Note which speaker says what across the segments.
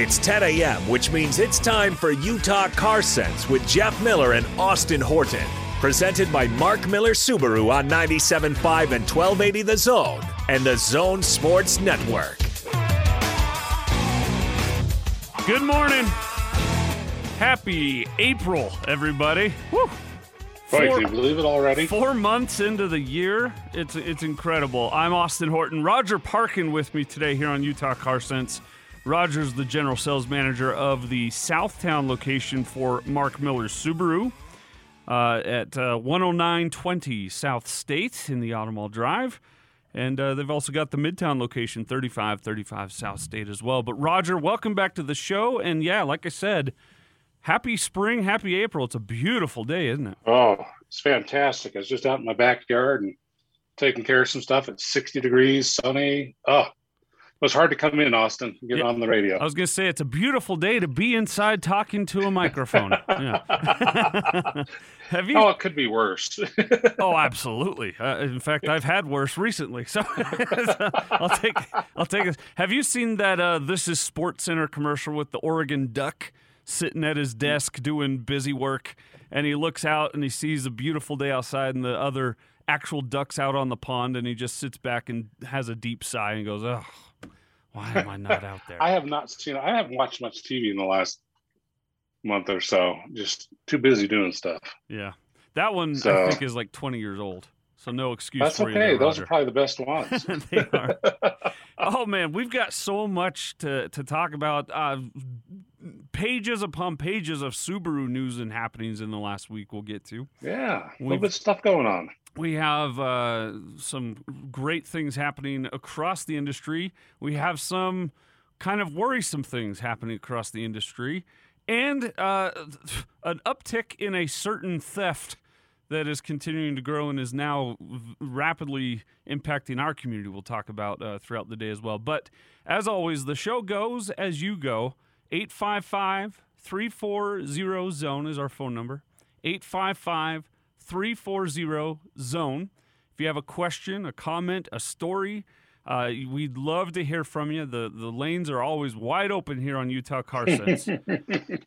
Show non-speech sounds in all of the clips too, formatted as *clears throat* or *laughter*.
Speaker 1: It's 10 a.m., which means it's time for Utah Car Sense with Jeff Miller and Austin Horton. Presented by Mark Miller Subaru on 97.5 and 1280 The Zone and the Zone Sports Network.
Speaker 2: Good morning. Happy April, everybody. Woo.
Speaker 3: Wait,
Speaker 2: Four-
Speaker 3: can you believe it already?
Speaker 2: Four months into the year, it's it's incredible. I'm Austin Horton. Roger Parkin with me today here on Utah Car Sense. Roger's the general sales manager of the Southtown location for Mark Miller Subaru uh, at uh, 10920 South State in the Automall Drive. And uh, they've also got the Midtown location, 3535 South State as well. But Roger, welcome back to the show. And yeah, like I said, happy spring, happy April. It's a beautiful day, isn't it?
Speaker 3: Oh, it's fantastic. I was just out in my backyard and taking care of some stuff. It's 60 degrees, sunny. Oh, it was hard to come in, Austin, get
Speaker 2: Yeah.
Speaker 3: on the radio.
Speaker 2: I was going to say it's a beautiful day to be inside talking to a microphone. *laughs* Yeah. *laughs* Have you?
Speaker 3: oh, it could be worse. *laughs*
Speaker 2: Oh, absolutely. Uh, in fact, I've had worse recently. So I'll take I'll take it. Have you seen that uh, This is Sports Center commercial with the Oregon Duck sitting at his desk doing busy work and he looks out and he sees a beautiful day outside and the other actual ducks out on the pond and he just sits back and has a deep sigh and goes, "Oh, why am I not out *laughs* there?"
Speaker 3: I have not seen I haven't watched much TV in the last month or so. Just too busy doing stuff.
Speaker 2: yeah. That one I think is like 20 years old. So no excuse
Speaker 3: That's okay.
Speaker 2: there,
Speaker 3: Those are probably the best ones. *laughs*
Speaker 2: they are. *laughs* oh man, we've got so much to to talk about. Uh, pages upon pages of Subaru news and happenings in the last week. We'll get to.
Speaker 3: yeah, a
Speaker 2: We've-
Speaker 3: little bit of stuff going on.
Speaker 2: We have uh, some great things happening across the industry. We have some kind of worrisome things happening across the industry, and uh, an uptick in a certain theft that is continuing to grow and is now v- rapidly impacting our community. We'll talk about uh, throughout the day as well. But as always, the show goes as you go. 855 340 zone is our phone number. 855 340 zone. If you have a question, a comment, a story, uh, we'd love to hear from you. The the lanes are always wide open here on Utah Car Sense. *laughs*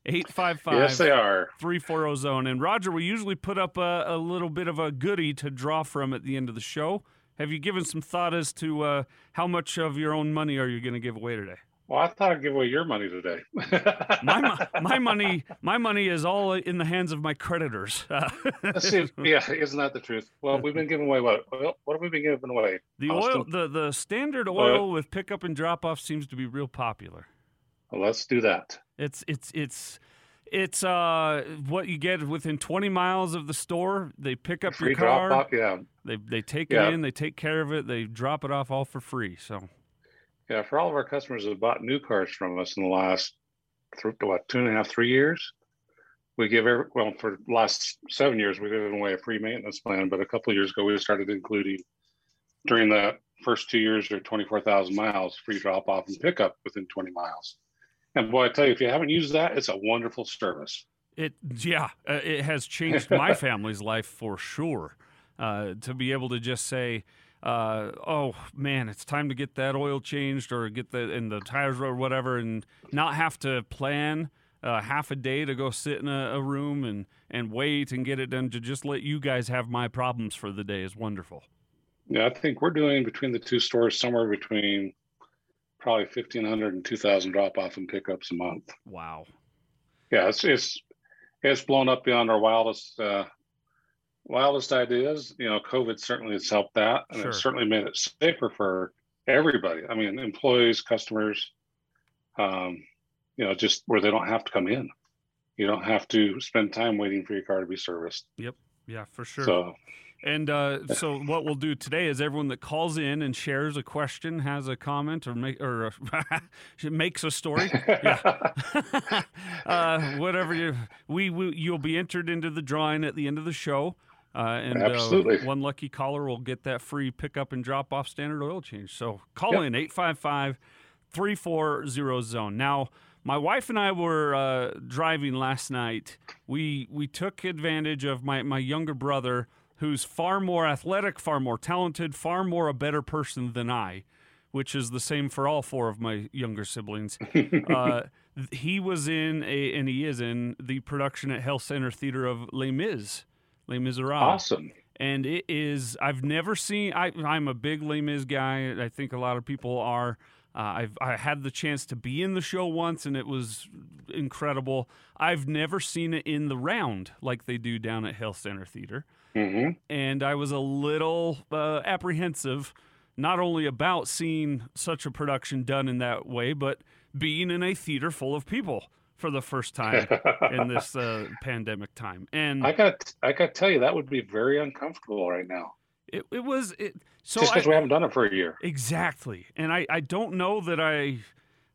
Speaker 2: 855
Speaker 3: yes, they are.
Speaker 2: 340 zone. And Roger, we usually put up a, a little bit of a goodie to draw from at the end of the show. Have you given some thought as to uh, how much of your own money are you going to give away today?
Speaker 3: Well, I thought I'd give away your money today. *laughs*
Speaker 2: My, my money, my money is all in the hands of my creditors. *laughs*
Speaker 3: See. Yeah, isn't that the truth? Well, we've been giving away what? Well, what have we been giving away?
Speaker 2: the
Speaker 3: Austin?
Speaker 2: oil, the the standard oil with pickup and drop off seems to be real popular.
Speaker 3: Well, let's do that.
Speaker 2: It's it's it's it's uh what you get within 20 miles of the store. They pick up
Speaker 3: Free
Speaker 2: your car.
Speaker 3: drop off. Yeah,
Speaker 2: They they take
Speaker 3: Yeah.
Speaker 2: it in, they take care of it, they drop it off all for free. So
Speaker 3: yeah. For all of our customers that bought new cars from us in the last, th- what, two and a half, three years, we give every well for the last seven years we've given away a free maintenance plan. But a couple of years ago, we started including during the first two years or twenty four thousand miles free drop off and pickup within twenty miles. And boy, I tell you, if you haven't used that, it's a wonderful service.
Speaker 2: It yeah, uh, it has changed *laughs* my family's life for sure. Uh, to be able to just say, uh, "Oh man, it's time to get that oil changed or get the in the tires or whatever," and not have to plan uh, half a day to go sit in a, a room and and wait and get it done. To just let you guys have my problems for the day is wonderful.
Speaker 3: Yeah, I think we're doing between the two stores somewhere between probably 1,500 and 2,000 drop off and pickups a month.
Speaker 2: Wow.
Speaker 3: Yeah, it's it's it's blown up beyond our wildest uh, wildest ideas. You know, COVID certainly has helped that, and
Speaker 2: Sure.
Speaker 3: it certainly made it safer for everybody. I mean, employees, customers. Um, you know, just where they don't have to come in. You don't have to spend time waiting for your car to be serviced. Yep.
Speaker 2: Yeah, for sure.
Speaker 3: So
Speaker 2: And uh, so, what we'll do today is everyone that calls in and shares a question, has a comment, or make or uh, *laughs* makes a story, *laughs* yeah. *laughs* uh, whatever you we, we you'll be entered into the drawing at the end of the show. Uh, and
Speaker 3: Absolutely.
Speaker 2: Uh, one lucky caller will get that free pickup and drop off standard oil change. So call
Speaker 3: Yep.
Speaker 2: in 855 340 zone. Now, my wife and I were uh, driving last night. We we took advantage of my, my younger brother, who's far more athletic, far more talented, far more a better person than I. which is the same for all four of my younger siblings. *laughs* uh, he was in a, and he is in the production at Hale Centre Theatre of Les Mis, Les Miserables.
Speaker 3: Awesome.
Speaker 2: And it is. I've never seen. I, I'm a big Les Mis guy. I think a lot of people are. Uh, I've I had the chance to be in the show once, and it was incredible. I've never seen it in the round like they do down at Hale Centre Theatre,
Speaker 3: hmm
Speaker 2: and I was a little uh, apprehensive, not only about seeing such a production done in that way, but being in a theater full of people for the first time in *laughs* this uh, pandemic time. And
Speaker 3: I got I got to tell you that would be very uncomfortable right now.
Speaker 2: it, it was it. So
Speaker 3: Just because we haven't done it for a year.
Speaker 2: Exactly. And I, I don't know that I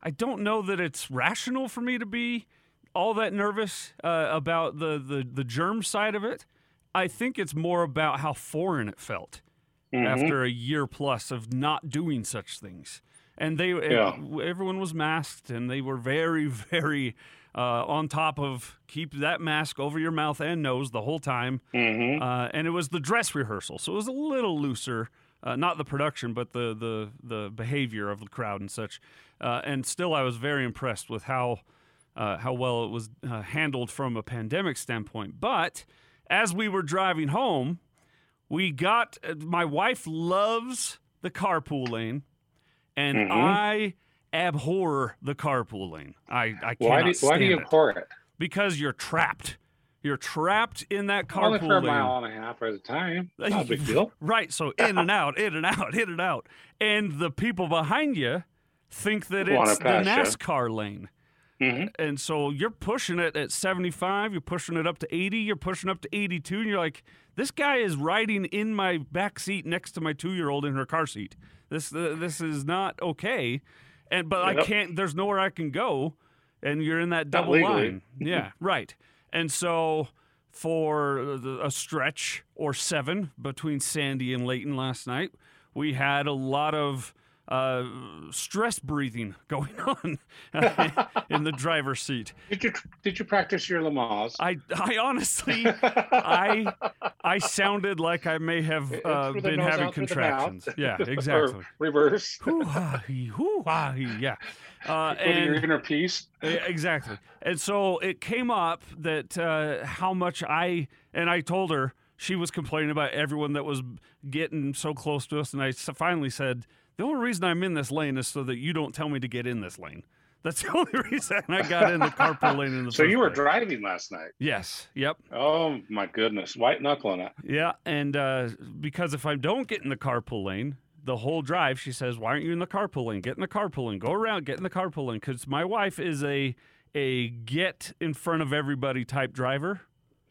Speaker 2: I don't know that it's rational for me to be all that nervous uh, about the, the the germ side of it. I think it's more about how foreign it felt
Speaker 3: Mhm.
Speaker 2: after a year plus of not doing such things. And they
Speaker 3: Yeah.
Speaker 2: everyone was masked and they were very *laughs* very uh, on top of keep that mask over your mouth and nose the whole time
Speaker 3: Mhm.
Speaker 2: uh, and it was the dress rehearsal, so it was a little looser. Uh, not the production, but the the the behavior of the crowd and such. Uh, and still, I was very impressed with how uh, how well it was uh, handled from a pandemic standpoint. But as we were driving home, we got uh, my wife loves the carpool lane, and
Speaker 3: Mhm.
Speaker 2: I abhor the carpool lane. I I cannot
Speaker 3: Why do why do you
Speaker 2: it
Speaker 3: pour it?
Speaker 2: because you're trapped. You're trapped in that carpool
Speaker 3: Only for a mile and a half at a time. Not a big *laughs* deal.
Speaker 2: Right. So in and out, in and out, in and out. And the people behind you think that it's the. NASCAR lane.
Speaker 3: hmm
Speaker 2: And so you're pushing it at 75, you're pushing it up to 80, you're pushing up to 82, and you're like, this guy is riding in my back seat next to my two year old in her car seat. This uh, this is not okay. And but I can't. There's nowhere I can go, and you're in that double line. Yeah, *laughs* right. And so for a stretch or seven between Sandy and Layton last night, we had a lot of uh, stress breathing *laughs* going on *laughs* in the driver's seat.
Speaker 3: Did you did you practice your Lamaze?
Speaker 2: I, I honestly, *laughs* I, I sounded like I may have uh, been having
Speaker 3: out through the mouth.
Speaker 2: contractions. Yeah, exactly.
Speaker 3: reverse.
Speaker 2: Hoo-ha-hee, yeah. Uh,
Speaker 3: Putting your
Speaker 2: and
Speaker 3: inner peace.
Speaker 2: Exactly. And so it came up that uh, how much I and I told her she was complaining about everyone that was getting so close to us, and I finally said the only reason I'm in this lane is so that you don't tell me to get in this lane. That's *laughs* the only reason I got in the carpool lane in the
Speaker 3: So you were
Speaker 2: place.
Speaker 3: driving last night.
Speaker 2: Yes. Yep.
Speaker 3: Oh my goodness, white knuckling it.
Speaker 2: Yeah, and uh, because if I don't get in the carpool lane, the whole drive, she says, "Why aren't you in the carpool lane? Get in the carpool lane. Go around. Get in the carpool lane." Because my wife is a a get in front of everybody type driver.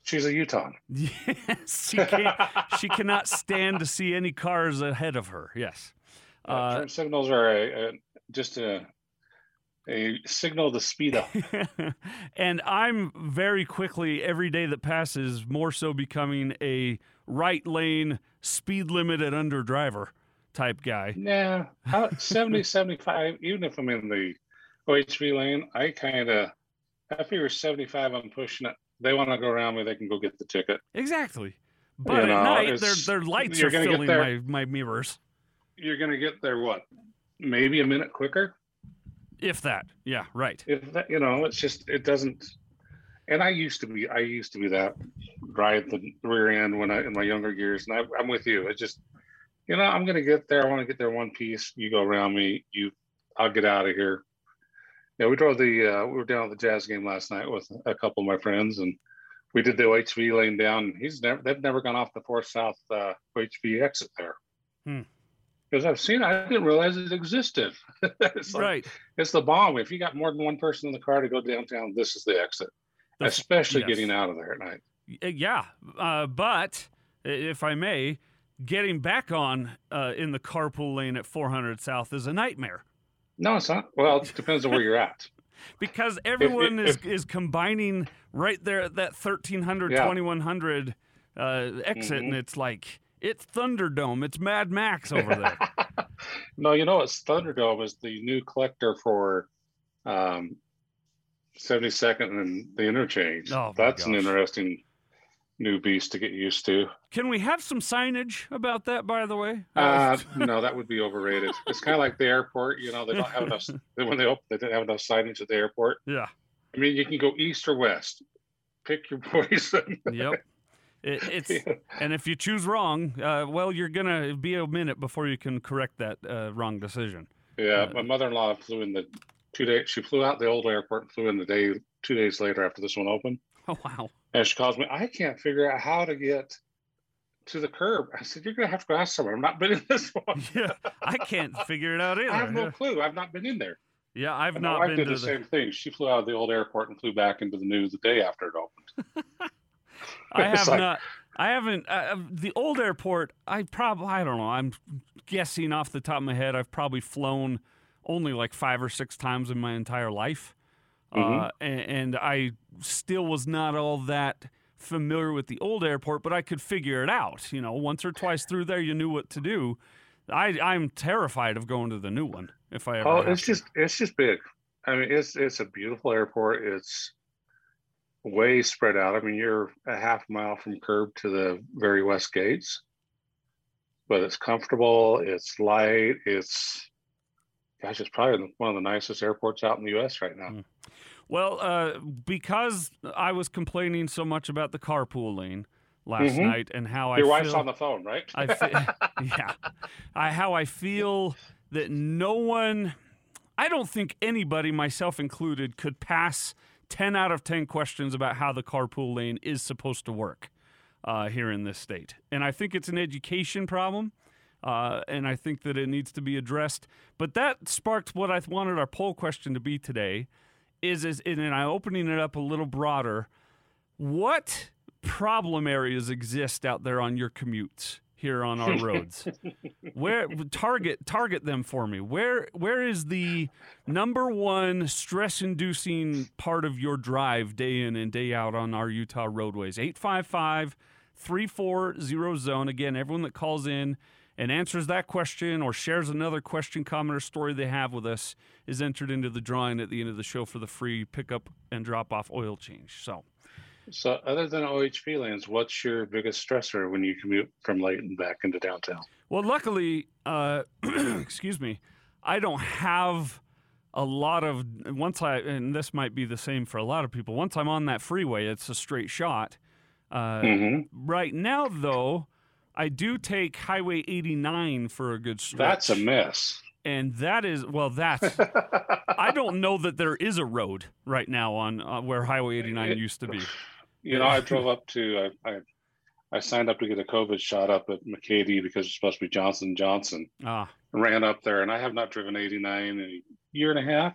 Speaker 3: She's a Utah. *laughs*
Speaker 2: Yes, she can't. she cannot stand to see any cars ahead of her. Yes.
Speaker 3: Uh, turn signals are a, a, just a a signal to speed up. *laughs*
Speaker 2: and I'm very quickly every day that passes more so becoming a right lane speed limit at under driver type guy.
Speaker 3: Yeah, how- *laughs* 70, 75, even if I'm in the OHV lane, I kind of, I figure 75, I'm pushing it. They want to go around me, they can go get the ticket.
Speaker 2: Exactly. But
Speaker 3: You
Speaker 2: at
Speaker 3: know,
Speaker 2: night, their their lights are filling my, my mirrors.
Speaker 3: You're going to get there, what, maybe a minute quicker?
Speaker 2: If that. Yeah, right.
Speaker 3: If that, you know, it's just, it doesn't. And I used to be, I used to be that drive the rear end when I, in my younger years. And I, I'm with you. It just, you know, I'm going to get there. I want to get there one piece. You go around me. You, I'll get out of here. Yeah, we drove the, uh, we were down at the jazz game last night with a couple of my friends and we did the OHV lane down. He's never, they've never gone off the four south uh, OHV exit there.
Speaker 2: Hmm.
Speaker 3: Because I've seen, it, I didn't realize it existed. *laughs* it's like,
Speaker 2: right.
Speaker 3: it's the bomb. If you got more than one person in the car to go downtown, this is the exit,
Speaker 2: f-
Speaker 3: especially
Speaker 2: yes.
Speaker 3: getting out of there at night.
Speaker 2: Yeah. Uh, but if I may, getting back on uh, in the carpool lane at 400 South is a nightmare
Speaker 3: No, it's not. Well, it depends on where you're at. *laughs*
Speaker 2: because everyone is,
Speaker 3: if-
Speaker 2: is combining right there at that 1300,
Speaker 3: Yeah.
Speaker 2: 2100 uh, exit, and
Speaker 3: Mhm.
Speaker 2: it's like, it's Thunderdome. It's Mad Max over there. *laughs*
Speaker 3: No, you know what's Thunderdome is the new collector for um, 72nd and the interchange.
Speaker 2: Oh,
Speaker 3: That's an interesting. new beast to get used to.
Speaker 2: Can we have some signage about that, by the way?
Speaker 3: Uh, *laughs* *laughs* no, that would be overrated. It's kind of like the airport. You know, they don't have enough when they open. They didn't have enough signage at the airport.
Speaker 2: yeah.
Speaker 3: I mean, you can go east or west. Pick your poison.
Speaker 2: Yep. It, *laughs* it's and if you choose wrong, uh, well, you're gonna be a minute before you can correct that uh, wrong decision.
Speaker 3: Yeah, my mother-in-law flew in the two days. She flew out the old airport and flew in the day two days later after this one opened.
Speaker 2: Oh wow.
Speaker 3: And she calls me. I can't figure out how to get to the curb. I said, "You're gonna have to go ask someone. I've not been in this *laughs* one.
Speaker 2: Yeah, I can't figure it out either. *laughs*
Speaker 3: I have no
Speaker 2: Yeah.
Speaker 3: clue. I've not been in there."
Speaker 2: Yeah, I've
Speaker 3: And my
Speaker 2: not
Speaker 3: wife
Speaker 2: been
Speaker 3: did
Speaker 2: to
Speaker 3: the
Speaker 2: the.
Speaker 3: same thing. She flew out of the old airport and flew back into the new the day after it opened. *laughs*
Speaker 2: I have
Speaker 3: like-
Speaker 2: not. I haven't. Uh, the old airport. I probably. I don't know. I'm guessing off the top of my head. I've probably flown only like five or six times in my entire life, uh,
Speaker 3: Mhm.
Speaker 2: and, and I still was not all that familiar with the old airport, but I could figure it out. You know, once or twice through there, you knew what to do. I, I'm terrified of going to the new one if I ever.
Speaker 3: Oh, it's
Speaker 2: to.
Speaker 3: just it's just big. I mean, it's it's a beautiful airport. It's way spread out. I mean, you're a half mile from curb to the very west gates, but it's comfortable. It's light. It's gosh, it's probably one of the nicest airports out in the U.S. right now.
Speaker 2: Mm. Well, uh, because I was complaining so much about the carpool lane last
Speaker 3: Mhm.
Speaker 2: night and how
Speaker 3: Your
Speaker 2: I
Speaker 3: wife's
Speaker 2: feel,
Speaker 3: on the phone, right?
Speaker 2: I fe- *laughs* *laughs* yeah, I how I feel that no one, I don't think anybody, myself included, could pass ten out of ten questions about how the carpool lane is supposed to work uh, here in this state, and I think it's an education problem. Uh, and I think that it needs to be addressed. But that sparked what I wanted our poll question to be today: is is and I'm opening it up a little broader. What problem areas exist out there on your commutes here on our roads? where target target them for me. Where where is the number one stress inducing part of your drive day in and day out on our Utah roadways? 855 340 zone. Again, everyone that calls in and answers that question or shares another question, comment, or story they have with us is entered into the drawing at the end of the show for the free pickup and drop off oil change. So
Speaker 3: So, other than OHV lanes, what's your biggest stressor when you commute from Layton back into downtown?
Speaker 2: Well, luckily, uh, *clears throat* excuse me, I don't have a lot of once I and this might be the same for a lot of people. Once I'm on that freeway, it's a straight shot. Uh,
Speaker 3: hmm
Speaker 2: Right now, though, I do take Highway 89 for a good stretch.
Speaker 3: That's a mess.
Speaker 2: and that is well, that's *laughs* I don't know that there is a road right now on uh, where Highway 89 used to be.
Speaker 3: You know, I drove up to I, I I signed up to get a COVID shot up at McKay-Dee because it's supposed to be Johnson Johnson.
Speaker 2: Ah,
Speaker 3: Ran up there, and I have not driven 89 in a year and a half.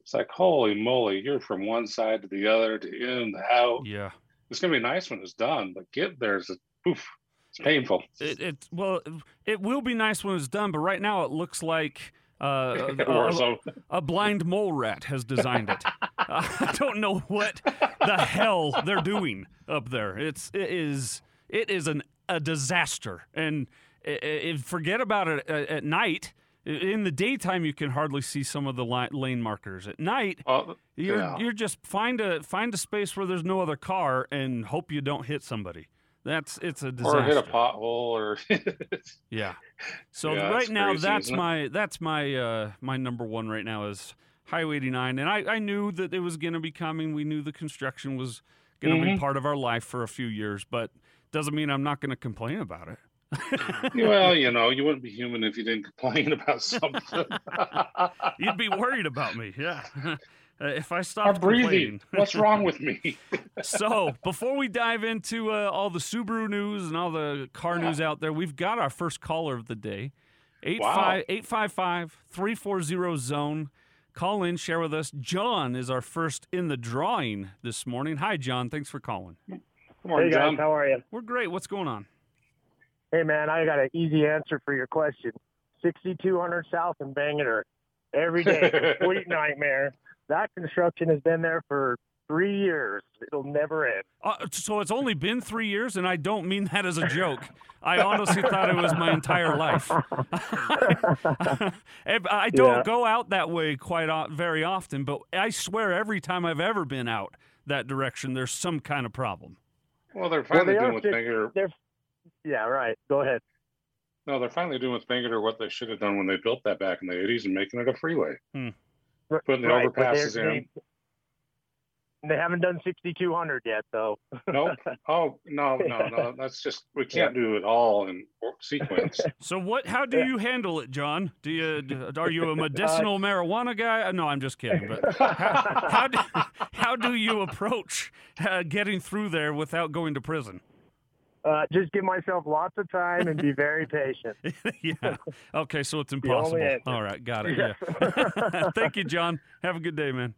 Speaker 3: It's like holy moly, you're from one side to the other, to in, to out.
Speaker 2: yeah.
Speaker 3: It's gonna be nice when it's done, but get there's a poof. It's painful.
Speaker 2: It, it well, it will be nice when it's done, but right now it looks like uh, *laughs* uh
Speaker 3: a,
Speaker 2: a-
Speaker 3: uh,
Speaker 2: a blind mole rat has designed it. *laughs* Uh, I don't know what the hell they're doing up there. It's it is it is an a disaster, and i i forget about it at, at night. In the daytime, you can hardly see some of the lane markers. At night,
Speaker 3: Oh,
Speaker 2: you're
Speaker 3: Yeah.
Speaker 2: you're just find a find a space where there's no other car and hope you don't hit somebody. That's it's a disaster.
Speaker 3: or hit a pothole, or *laughs*
Speaker 2: Yeah. So
Speaker 3: Yeah,
Speaker 2: right now,
Speaker 3: crazy,
Speaker 2: that's my that's my uh, my number one right now is Highway 89, and I, I knew that it was going to be coming. We knew the construction was going to be
Speaker 3: Mhm.
Speaker 2: part of our life for a few years, but doesn't mean I'm not going to complain about it.
Speaker 3: well, you *laughs* know, you wouldn't be human if you didn't complain about something. *laughs*
Speaker 2: You'd be worried about me, yeah. Uh, if I
Speaker 3: I'm breathing. *laughs* What's wrong with me? *laughs*
Speaker 2: so before we dive into uh, all the Subaru news and all the car news out there, we've got our first caller of the day.
Speaker 3: Wow.
Speaker 2: 855 zone. Call in, share with us. John is our first in the drawing this morning. Hi, John. Thanks for calling.
Speaker 3: Good morning,
Speaker 4: hey guys,
Speaker 3: John.
Speaker 4: how are you?
Speaker 2: We're great. What's going on?
Speaker 4: Hey man, I got an easy answer for your question. 6200 South and Bangor Every day, complete *laughs* nightmare. That construction has been there for three years. It'll never end.
Speaker 2: Uh, so it's only been three years, and I don't mean that as a joke. I honestly thought it was my entire life. *laughs* And I don't
Speaker 4: Yeah.
Speaker 2: go out that way quite o- very often, but I swear every time I've ever been out that direction, there's some kind of problem.
Speaker 3: Well, they're finally
Speaker 4: they
Speaker 3: doing
Speaker 4: are
Speaker 3: with
Speaker 4: fix-
Speaker 3: Bangerter.
Speaker 4: They're, yeah, right. Go ahead.
Speaker 3: No, they're finally doing with Bangerter what they should have done when they built that back in the '80s and making it a freeway.
Speaker 4: R-
Speaker 3: Putting the
Speaker 4: right, they're-
Speaker 3: overpasses in.
Speaker 4: They, they haven't done 6200 yet, though.
Speaker 3: Nope. *laughs* Oh no, no, no. That's just we can't do it all in sequence. *laughs*
Speaker 2: So what? How do you handle it, John? Do you are you a *laughs* medicinal marijuana guy? Uh, No, I'm just kidding. But how, how do how do you approach uh, getting through there without going to prison?
Speaker 4: Uh, just give myself lots of time and be very *laughs* patient. *laughs*
Speaker 2: yeah. Okay, so it's *laughs* impossible. All right, got it. Yeah. Thank you, John. Have a good day, man.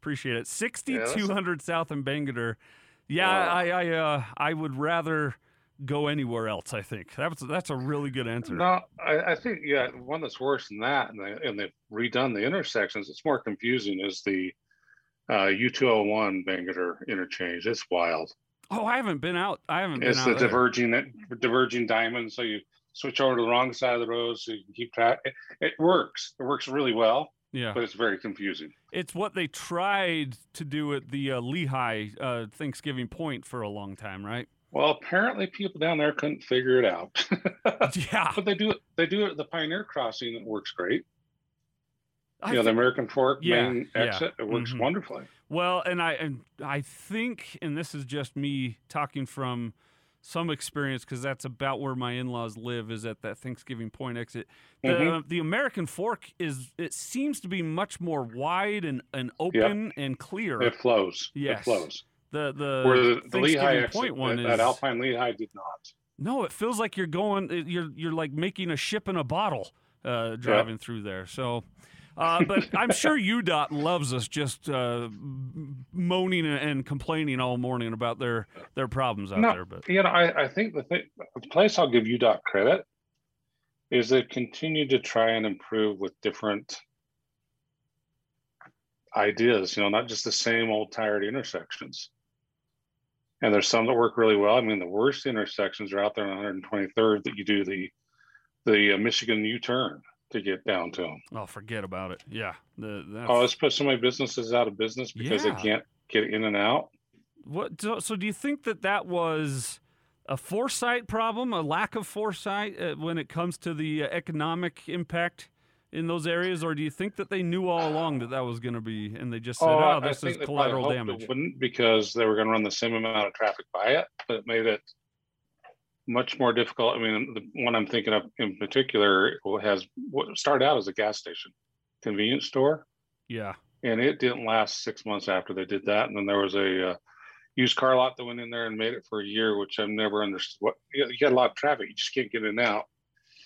Speaker 2: Appreciate it. Sixty-two hundred South in Bangerter. Yeah,
Speaker 3: Wow.
Speaker 2: I I uh, I would rather go anywhere else. I think that's that's a really good answer.
Speaker 3: No, I, I think yeah, one that's worse than that, and they and they've redone the intersections. It's more confusing. Is the uh, U201 Bangerter interchange? It's wild.
Speaker 2: Oh, I haven't been out. I haven't been
Speaker 3: It's the
Speaker 2: there.
Speaker 3: diverging diverging diamond. So you switch over to the wrong side of the road, so you can keep track. It, it works. It works really well,
Speaker 2: yeah,
Speaker 3: but it's very confusing.
Speaker 2: it's what they tried to do at the uh, Lehi uh, Thanksgiving Point for a long time, right?
Speaker 3: Well, apparently people down there couldn't figure it out. *laughs*
Speaker 2: Yeah,
Speaker 3: but they do it. They do it at the Pioneer Crossing. It works great.
Speaker 2: I
Speaker 3: know, the American Fork
Speaker 2: Yeah,
Speaker 3: main
Speaker 2: yeah.
Speaker 3: exit. It works
Speaker 2: Mhm.
Speaker 3: wonderfully.
Speaker 2: Well, and I and I think, and this is just me talking from some experience because that's about where my in-laws live is at that Thanksgiving Point exit. The
Speaker 3: Mhm.
Speaker 2: the American Fork is it seems to be much more wide and, and open and clear.
Speaker 3: It flows.
Speaker 2: Yes.
Speaker 3: It flows.
Speaker 2: the the
Speaker 3: Where the, the Lehi
Speaker 2: Thanksgiving
Speaker 3: exit,
Speaker 2: Point one
Speaker 3: that,
Speaker 2: is
Speaker 3: that Alpine Lehi did not.
Speaker 2: no, it feels like you're going you're you're like making a ship in a bottle uh, driving through there. So. Uh, but *laughs* I'm sure UDOT loves us just uh, moaning and complaining all morning about their their problems out
Speaker 3: No,
Speaker 2: there. But
Speaker 3: You know, I, I think the, thing, the place I'll give UDOT credit is they continue to try and improve with different ideas, you know, not just the same old tired intersections. And there's some that work really well. I mean, the worst intersections are out there on 123rd that you do the the uh, Michigan U-turn to get down to them.
Speaker 2: oh, forget about it. Yeah, the that's,
Speaker 3: Oh, it's put so many businesses out of business because
Speaker 2: Yeah.
Speaker 3: they can't get in and out.
Speaker 2: what. So, so do you think that that was a foresight problem, a lack of foresight uh, when it comes to the uh, economic impact? In those areas, or do you think that they knew all along that that was going to be, and they just said,
Speaker 3: Oh,
Speaker 2: "Oh, this is collateral damage"?
Speaker 3: It wouldn't because they were going to run the same amount of traffic by it, but it made it much more difficult. I mean, the one I'm thinking of in particular has what started out as a gas station, convenience store,
Speaker 2: Yeah,
Speaker 3: and it didn't last six months after they did that. And then there was a uh, used car lot that went in there and made it for a year, which I've never understood. What you get a lot of traffic, you just can't get in and out.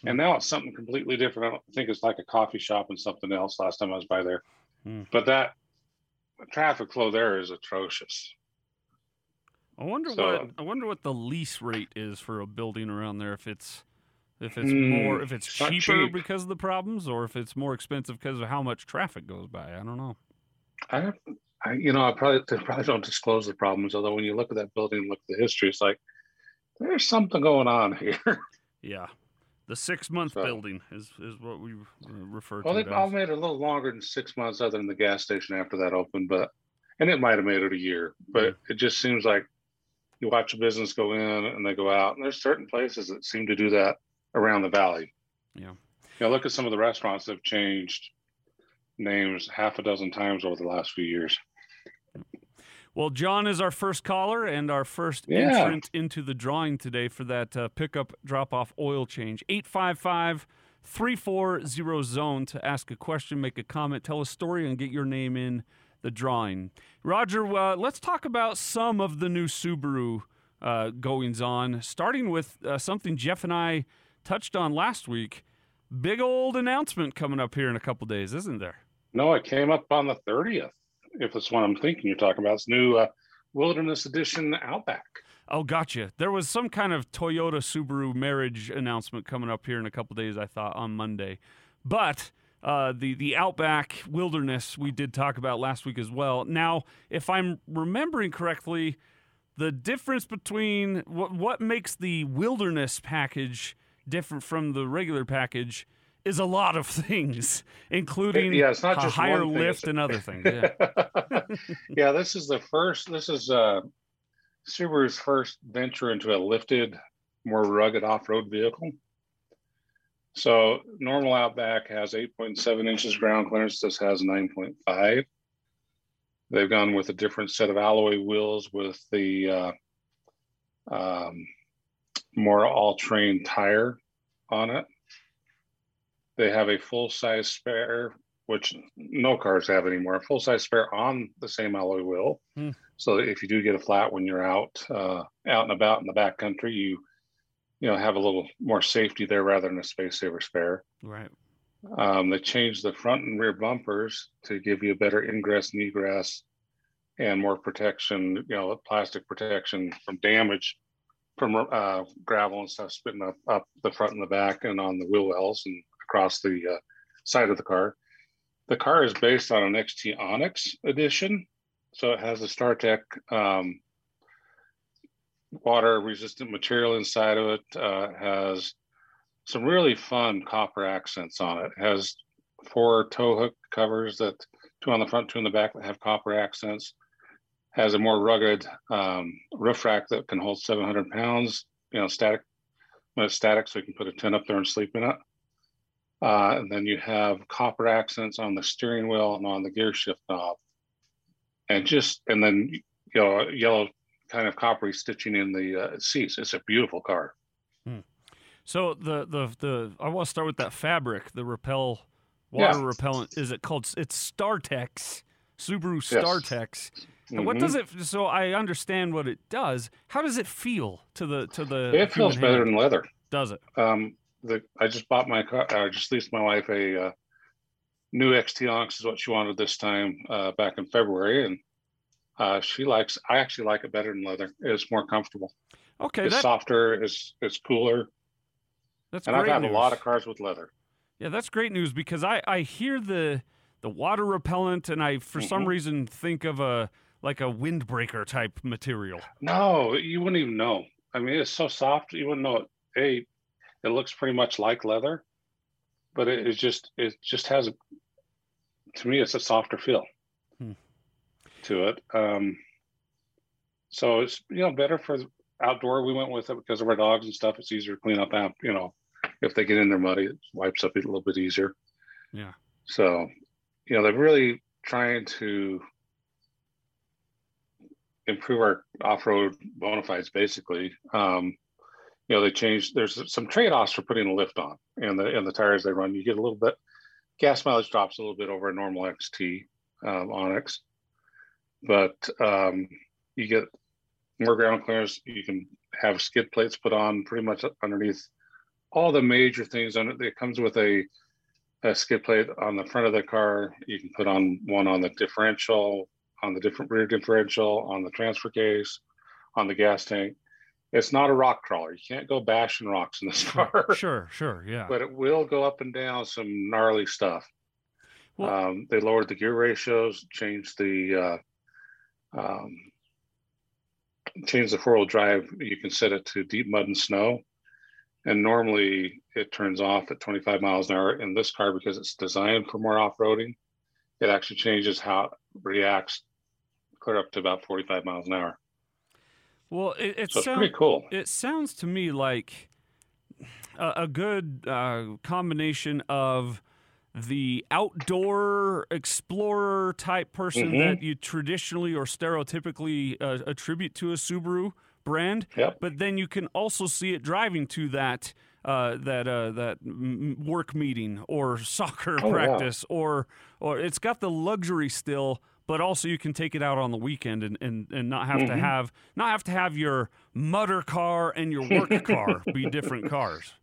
Speaker 3: And now it's something completely different. I don't think it's like a coffee shop and something else. Last time I was by there,
Speaker 2: Hmm.
Speaker 3: but that traffic flow there is atrocious.
Speaker 2: I wonder
Speaker 3: So-
Speaker 2: what I wonder what the lease rate is for a building around there. If it's if it's
Speaker 3: Mm,
Speaker 2: more if it's cheaper
Speaker 3: cheap.
Speaker 2: because of the problems, or if it's more expensive because of how much traffic goes by. I don't know.
Speaker 3: I, don't- I you know, I probably they probably don't disclose the problems. Although when you look at that building, and look at the history, it's like there's something going on *laughs* here.
Speaker 2: Yeah, the six month
Speaker 3: So-
Speaker 2: building is is what we refer
Speaker 3: well,
Speaker 2: to.
Speaker 3: Well, they
Speaker 2: it
Speaker 3: all made it a little longer than six months, other than the gas station after that opened. But and it might have made it a year, but it just seems like you watch a business go in and they go out, and there's certain places that seem to do that around the valley.
Speaker 2: Yeah.
Speaker 3: You know, look at some of the restaurants that have changed names half a dozen times over the last few years.
Speaker 2: Well, John is our first caller and our first
Speaker 3: Yeah.
Speaker 2: entrant into the drawing today for that uh, pickup drop off oil change. 855 340 zone to ask a question, make a comment, tell a story, and get your name in the drawing. Roger, uh, let's talk about some of the new Subaru uh, goings on, starting with uh, something Jeff and I touched on last week. Big old announcement coming up here in a couple days, isn't there?
Speaker 3: No, it came up on the 30th, if it's what I'm thinking you're talking about. It's new uh, Wilderness Edition Outback.
Speaker 2: Oh, gotcha. There was some kind of Toyota Subaru marriage announcement coming up here in a couple days, I thought, on Monday. But uh, the, the Outback Wilderness we did talk about last week as well. Now, if I'm remembering correctly, the difference between what, what makes the Wilderness package different from the regular package is a lot of *laughs* things, including
Speaker 3: Yeah, it's not
Speaker 2: a
Speaker 3: just
Speaker 2: higher
Speaker 3: thing,
Speaker 2: lift and other *laughs* things. Yeah. *laughs*
Speaker 3: yeah, this is the first. This is uh, Subaru's first venture into a lifted, more rugged off-road vehicle. So normal Outback has 8.7 inches ground clearance. This has 9.5. They've gone with a different set of alloy wheels with the uh, um, more all-terrain tire on it. They have a full-size spare, which no cars have anymore. A full-size spare on the same alloy wheel.
Speaker 2: Hmm.
Speaker 3: So if you do get a flat when you're out, uh, out and about in the back country, you you know have a little more safety there rather than a space saver spare.
Speaker 2: Right.
Speaker 3: Um, they changed the front and rear bumpers to give you a better ingress and egress and more protection, you know, plastic protection from damage from uh, gravel and stuff spitting up, up the front and the back and on the wheel wells and across the uh, side of the car. The car is based on an XT Onyx edition. So it has a StarTex um, water resistant material inside of it, uh, has some really fun copper accents on it. Has four tow hook covers that two on the front, two in the back that have copper accents. Has a more rugged um, roof rack that can hold 700 pounds, you know, static, it's static, so you can put a tent up there and sleep in it. Uh, and then you have copper accents on the steering wheel and on the gear shift knob. And just, and then, you know, yellow kind of coppery stitching in the uh, seats. It's a beautiful car.
Speaker 2: Hmm. So the the the I want to start with that fabric, the repel water
Speaker 3: Yeah.
Speaker 2: repellent. Is it called? It's StarTex, Subaru
Speaker 3: Yes.
Speaker 2: StarTex. And what
Speaker 3: Mhm.
Speaker 2: does it? So I understand what it does. How does it feel to the to the?
Speaker 3: It feels better
Speaker 2: hand?
Speaker 3: than leather.
Speaker 2: Does it?
Speaker 3: Um, the I just bought my car. I just leased my wife a uh, new XT Onyx is what she wanted this time uh, back in February, and uh, she likes. I actually like it better than leather. It's more comfortable.
Speaker 2: Okay,
Speaker 3: it's
Speaker 2: that,
Speaker 3: softer. It's it's cooler.
Speaker 2: that's
Speaker 3: and I've had
Speaker 2: news.
Speaker 3: a lot of cars with leather.
Speaker 2: Yeah, that's great news because I I hear the the water repellent and I for some
Speaker 3: Mhm.
Speaker 2: reason think of a like a windbreaker type material.
Speaker 3: No, you wouldn't even know. I mean, it's so soft, you wouldn't know it. Hey, it looks pretty much like leather, but it, it just it just has a. To me, it's a softer feel. To it. Um, so it's you know better for outdoor. We went with it because of our dogs and stuff. It's easier to clean up. Out, you know, if they get in there muddy, it wipes up a little bit easier.
Speaker 2: Yeah.
Speaker 3: So, you know, they're really trying to improve our off-road bona fides basically um you know they changed there's some trade-offs for putting a lift on and the and the tires they run you get a little bit gas mileage drops a little bit over a normal xt um, onyx but um you get more ground clearance you can have skid plates put on pretty much underneath all the major things on it it comes with a a skid plate on the front of the car you can put on one on the differential on the different rear differential, on the transfer case, on the gas tank. It's not a rock crawler. You can't go bashing rocks in this *laughs* car,
Speaker 2: Sure, sure, yeah.
Speaker 3: but it will go up and down some gnarly stuff.
Speaker 2: Well-
Speaker 3: um, they lowered the gear ratios, changed the uh, um, changed the four wheel drive. You can set it to deep mud and snow, and normally it turns off at 25 miles an hour. In this car, because it's designed for more off roading, it actually changes how it reacts clear up to about 45 miles an hour.
Speaker 2: well, it, it
Speaker 3: So
Speaker 2: sounds
Speaker 3: pretty cool.
Speaker 2: it sounds to me like a, a good uh, combination of the outdoor explorer type person
Speaker 3: Mhm.
Speaker 2: that you traditionally or stereotypically uh, attribute to a Subaru brand,
Speaker 3: Yep.
Speaker 2: but then you can also see it driving to that uh, that uh, that work meeting or *laughs* soccer
Speaker 3: Oh, yeah.
Speaker 2: practice or or it's got the luxury still, but also you can take it out on the weekend and, and, and not have to
Speaker 3: Mhm.
Speaker 2: have not have to have your mutter car and your work *laughs* car be different cars.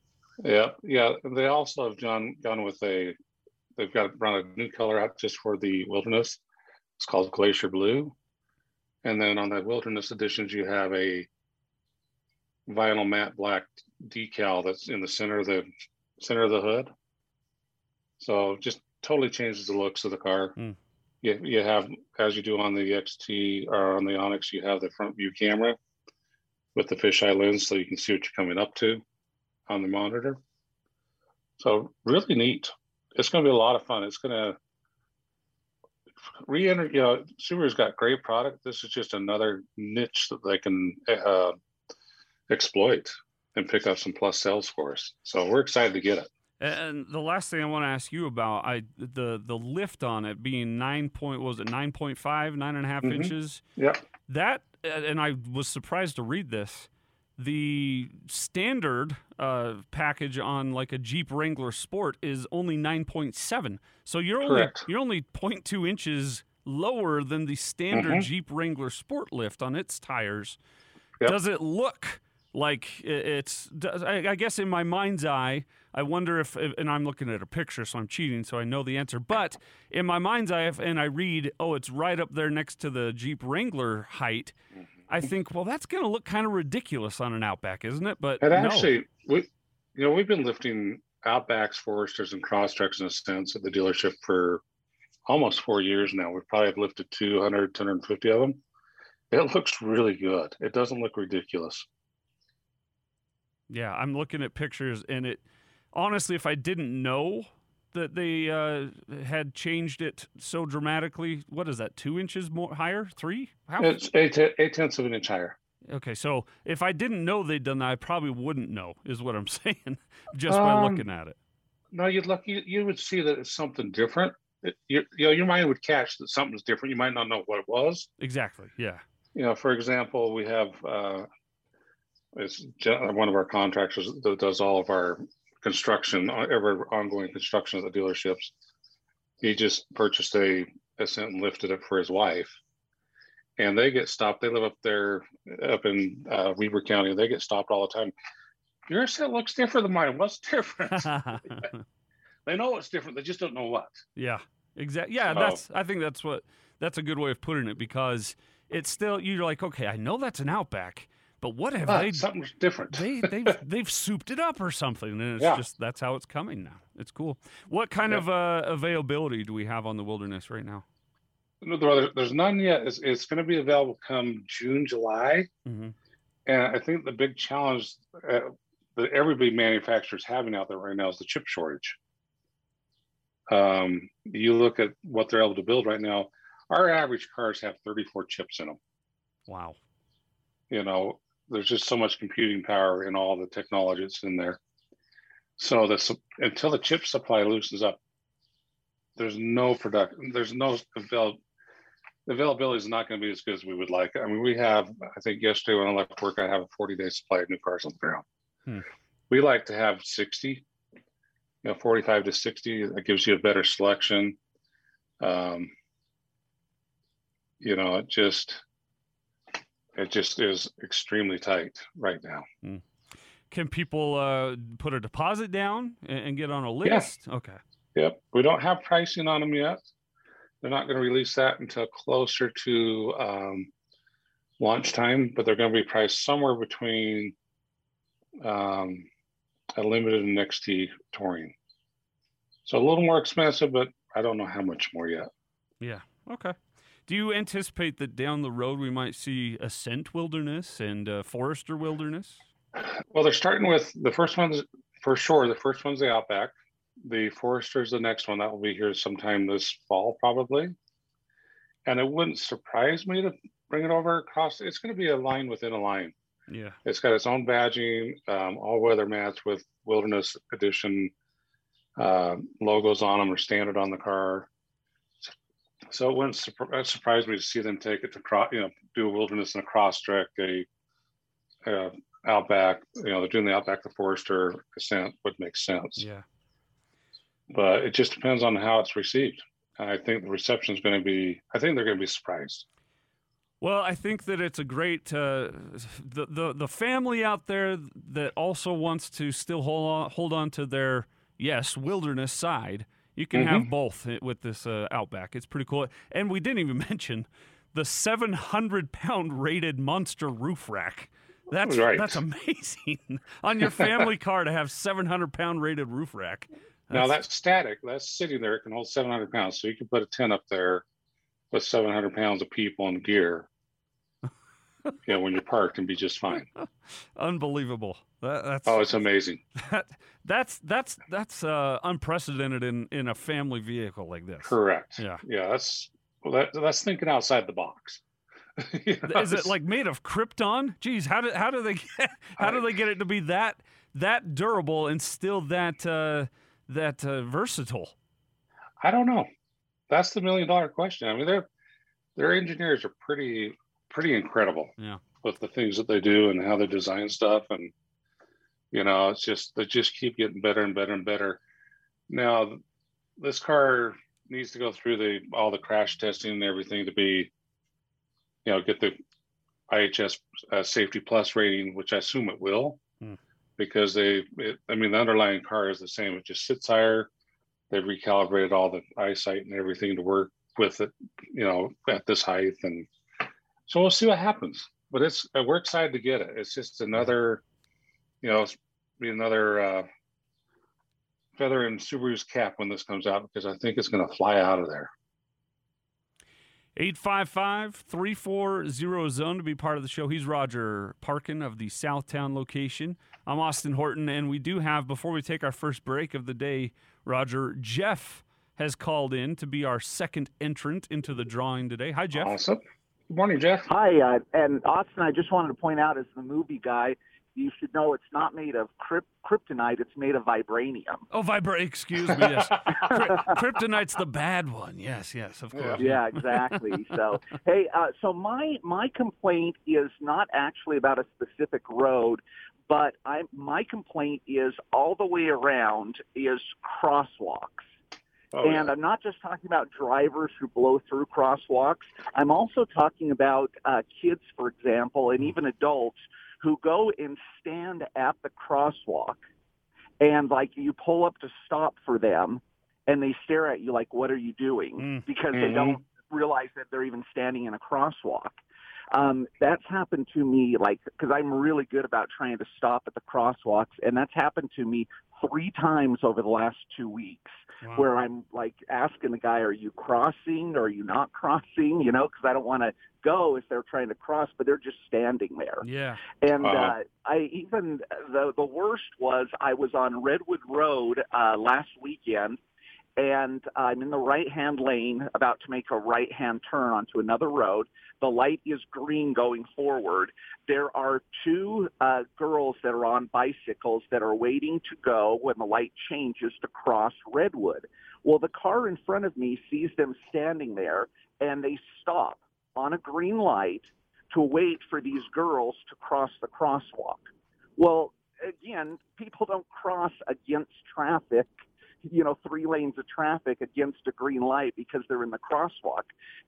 Speaker 3: Yeah, yeah. They also have gone gone with a. They've got run a new color out just for the wilderness. It's called Glacier Blue, and then on the wilderness editions, you have a vinyl matte black decal that's in the center of the center of the hood. So just totally changes the looks of the car.
Speaker 2: Hmm.
Speaker 3: You, you have, as you do on the XT or on the Onyx, you have the front view camera with the fisheye lens so you can see what you're coming up to on the monitor. So really neat. It's going to be a lot of fun. It's going to re-enter. You know, Subaru's got great product. This is just another niche that they can uh, exploit and pick up some plus sales for us. So we're excited to get it.
Speaker 2: And the last thing I want to ask you about, I the the lift on it being nine point what was it nine point five nine and a half
Speaker 3: Mhm.
Speaker 2: inches.
Speaker 3: Yeah.
Speaker 2: That and I was surprised to read this. The standard uh, package on like a Jeep Wrangler Sport is only nine point seven. So you're only
Speaker 3: Correct.
Speaker 2: you're only 0.2 inches lower than the standard
Speaker 3: Mhm.
Speaker 2: Jeep Wrangler Sport lift on its tires.
Speaker 3: Yep.
Speaker 2: Does it look like it's? does- I I guess in my mind's eye, I wonder if, and I'm looking at a picture, so I'm cheating, so I know the answer. But in my mind's eye, if, and I read, oh, it's right up there next to the Jeep Wrangler height. I think, well, that's going to look kind of ridiculous on an Outback, isn't it? But
Speaker 3: And
Speaker 2: no.
Speaker 3: actually, we, you know, we've been lifting Outbacks, Foresters, and Crosstreks in a sense at the dealership for almost four years now. We probably have lifted 200, 250 of them. It looks really good. It doesn't look ridiculous.
Speaker 2: Yeah, I'm looking at pictures, and it honestly, if I didn't know that they uh, had changed it so dramatically, what is that? Two inches more higher? Three? How?
Speaker 3: It's eight, eight tenths of an inch higher.
Speaker 2: Okay, so if I didn't know they'd done that, I probably wouldn't know, is what I'm *laughs* saying, just by
Speaker 3: Um,
Speaker 2: looking at it.
Speaker 3: No, you'd look, you, you would see that it's something different. It, you, you know, your mind would catch that something's different. You might not know what it was.
Speaker 2: Exactly. Yeah.
Speaker 3: you know, for example, we have uh, it's one of our contractors that does all of our construction, ever ongoing construction at the dealerships. He just purchased a Ascent and lifted it for his wife, and they get stopped. They live up there, up in uh, Weber County. They get stopped all the time. Your Ascent looks different than mine. What's *laughs* different? *laughs* they know it's different. They just don't know what.
Speaker 2: yeah. Exactly. Yeah.
Speaker 3: So-
Speaker 2: That's. I think that's what. That's a good way of putting it because it's still you're like, okay, I know that's an Outback, but what have they
Speaker 3: something's different.
Speaker 2: they *laughs* they've they've souped it up or something, and it's
Speaker 3: Yeah.
Speaker 2: just that's how it's coming now. It's cool. What kind
Speaker 3: Yeah.
Speaker 2: of uh, availability do we have on the Wilderness right now?
Speaker 3: No, there- there's none yet. It's, it's going to be available come June, July.
Speaker 2: hmm
Speaker 3: And I think the big challenge uh, that everybody manufacturers having out there right now is the chip shortage. Um, you look at what they're able to build right now. Our average cars have 34 chips in them.
Speaker 2: Wow.
Speaker 3: You know, there's just so much computing power in all the technology that's in there. So the until the chip supply loosens up, there's no production. There's no avail- availability is not going to be as good as we would like. I mean, we have. I think yesterday when I left work, I have a 40 day supply of new cars on the ground.
Speaker 2: Hmm.
Speaker 3: We like to have 60, you know, 45 to 60. That gives you a better selection. Um, you know, it just it just is extremely tight right now.
Speaker 2: Can people uh, put a deposit down and, and get on a
Speaker 3: Yeah.
Speaker 2: list? Okay.
Speaker 3: Yep. We don't have pricing on them yet. They're not going to release that until closer to um, launch time, but they're going to be priced somewhere between um, a limited and XT touring. So a little more expensive, but I don't know how much more yet.
Speaker 2: Yeah. Okay. Do you anticipate that down the road we might see Ascent Wilderness and uh, Forester Wilderness?
Speaker 3: Well, they're starting with the first one's for sure. The first one's the Outback. The Forester's the next one that will be here sometime this fall, probably. And it wouldn't surprise me to bring it over across. It's going to be a line within a line.
Speaker 2: Yeah.
Speaker 3: It's got its own badging, um, all weather mats with Wilderness Edition uh, logos on them, are standard on the car. So it wouldn't surprise me to see them take it to cross, you know, do a Wilderness and a Crosstrek, a uh, Outback. You know, they're doing the Outback, the Forester Ascent would make sense,
Speaker 2: Yeah.
Speaker 3: but it just depends on how it's received. I think the reception is going to be. I think they're going to be surprised.
Speaker 2: Well, I think that it's a great uh, the, the the family out there that also wants to still hold on, hold on to their yes wilderness side. You can have both with this uh, Outback. It's pretty cool. And we didn't even *laughs* mention the 700 pound rated monster roof rack. That's
Speaker 3: Right.
Speaker 2: that's amazing *laughs* on your family *laughs* car to have 700 pound rated roof rack.
Speaker 3: Now that's static. That's sitting there. It can hold 700 pounds. So you can put a tent up there with 700 pounds of people and gear. Yeah, when you're parked and be just fine. *laughs*
Speaker 2: unbelievable. That, that's
Speaker 3: Oh, it's amazing. *laughs*
Speaker 2: that, that's that's that's uh, unprecedented in in a family vehicle like this.
Speaker 3: Correct.
Speaker 2: Yeah.
Speaker 3: Yeah, that's Well, that, that's thinking outside the box. *laughs*
Speaker 2: you know, Is it like made of krypton? Geez, how do how do they get, how do they get it to be that that durable and still that uh, that uh, versatile?
Speaker 3: I don't know. That's the million dollar question. I mean, their their engineers are pretty pretty incredible.
Speaker 2: Yeah.
Speaker 3: With the things that they do and how they design stuff, and you know, it's just they just keep getting better and better and better. Now, this car needs to go through the all the crash testing and everything to be, you know, get the IIHS uh, Safety Plus rating, which I assume it will, hmm. because they, it, I mean, the underlying car is the same. It just sits higher. They've recalibrated all the eyesight and everything to work with it, you know, at this height, and so we'll see what happens. But it's we're excited to get it. It's just another, you know, be another uh, feather in Subaru's cap when this comes out because I think it's going to fly out of there.
Speaker 2: 855 340 zone to be part of the show. He's Roger Parkin of the Southtown location. I'm Austin Horton, and we do have, before we take our first break of the day, Roger, Jeff has called in to be our second entrant into the drawing today. Hi, Jeff.
Speaker 3: Awesome. Good morning, Jeff.
Speaker 5: Hi, uh, and Austin, I just wanted to point out as the movie guy, you should know it's not made of crypt- kryptonite; it's made of vibranium.
Speaker 2: Oh, vibra. Excuse me. Yes, *laughs* kryptonite's the bad one. Yes, yes, of course.
Speaker 5: Yeah, exactly. so, hey, uh, so my my complaint is not actually about a specific road, but I my complaint is all the way around is crosswalks. Oh, and yeah. I'm not just talking about drivers who blow through crosswalks. I'm also talking about uh, kids, for example, and even adults who go and stand at the crosswalk and like you pull up to stop for them and they stare at you like what are you doing mm. because mm-hmm. they don't realize that they're even standing in a crosswalk um, that's happened to me like because i'm really good about trying to stop at the crosswalks and that's happened to me three times over the last two weeks wow. where I'm like asking the guy, are you crossing or are you not crossing? You know, because I don't want to go if they're trying to cross, but they're just standing there.
Speaker 2: Yeah.
Speaker 5: And uh, I even the the worst was I was on Redwood Road uh, last weekend and I'm in the right hand lane about to make a right hand turn onto another road. The light is green going forward. There are two uh, girls that are on bicycles that are waiting to go when the light changes to cross Redwood. Well, the car in front of me sees them standing there and they stop on a green light to wait for these girls to cross the crosswalk. Well, again, people don't cross against traffic you know, three lanes of traffic against a green light because they're in the crosswalk.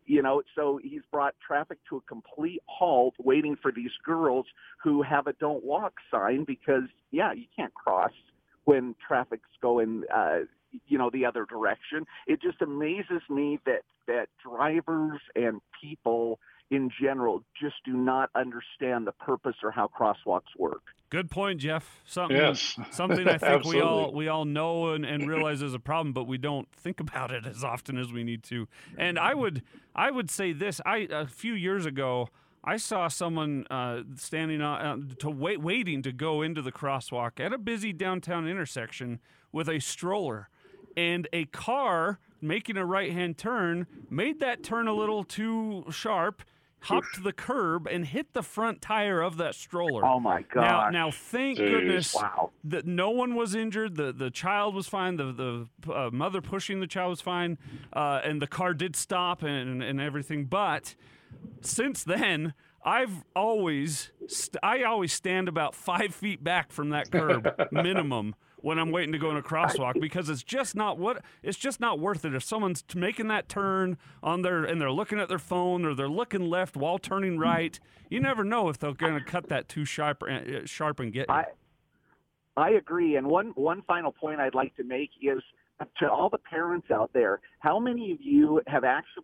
Speaker 5: You know, so he's brought traffic to a complete halt waiting for these girls who have a don't walk sign because, yeah, you can't cross when traffic's going, uh, you know, the other direction. It just amazes me that, that drivers and people in general just do not understand the purpose or how crosswalks work.
Speaker 2: Good point, Jeff. Something, yes. something I *laughs* think we all we all know and, and realize is a problem, but we don't think *laughs* about it as often as we need to. And I would I would say this: I a few years ago. I saw someone uh, standing on, uh, to wait, waiting to go into the crosswalk at a busy downtown intersection with a stroller, and a car making a right-hand turn made that turn a little too sharp hopped the curb and hit the front tire of that stroller.
Speaker 5: Oh my god!
Speaker 2: Now, now thank Jeez. goodness wow. that no one was injured. the The child was fine. The the uh, mother pushing the child was fine, uh, and the car did stop and and everything. But since then. I've always, st- I always stand about five feet back from that curb *laughs* minimum when I'm waiting to go in a crosswalk *laughs* because it's just not what it's just not worth it if someone's making that turn on their and they're looking at their phone or they're looking left while turning right. You never know if they're going to cut that too sharp uh, sharp and get you.
Speaker 5: I, I agree. And one one final point I'd like to make is to all the parents out there, how many of you have actually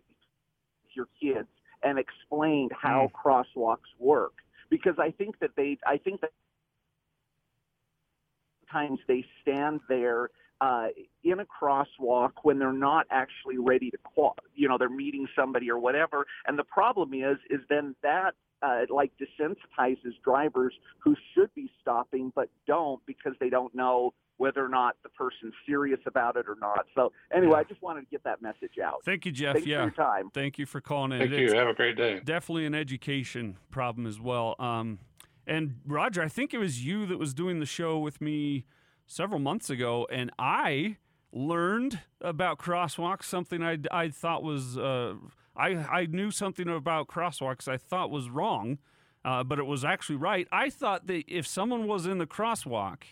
Speaker 5: your kids and explained how mm. crosswalks work? Because I think that they I think that times they stand there uh, in a crosswalk when they're not actually ready to qual you know they're meeting somebody or whatever and the problem is is then that uh, like desensitizes drivers who should be stopping but don't because they don't know whether or not the person's serious about it or not. So anyway,
Speaker 2: Yeah.
Speaker 5: I just wanted to get that message out.
Speaker 2: Thank you, Jeff.
Speaker 5: Thanks
Speaker 2: yeah.
Speaker 5: for your time.
Speaker 2: Thank you for calling in.
Speaker 3: Thank
Speaker 2: It's
Speaker 3: you. Have a great day.
Speaker 2: definitely an education problem as well. Um, and Roger, I think it was you that was doing the show with me several months ago, and I learned about crosswalks, something I, I thought was, uh, I, I knew something about crosswalks I thought was wrong, uh, but it was actually right. I thought that if someone was in the crosswalk,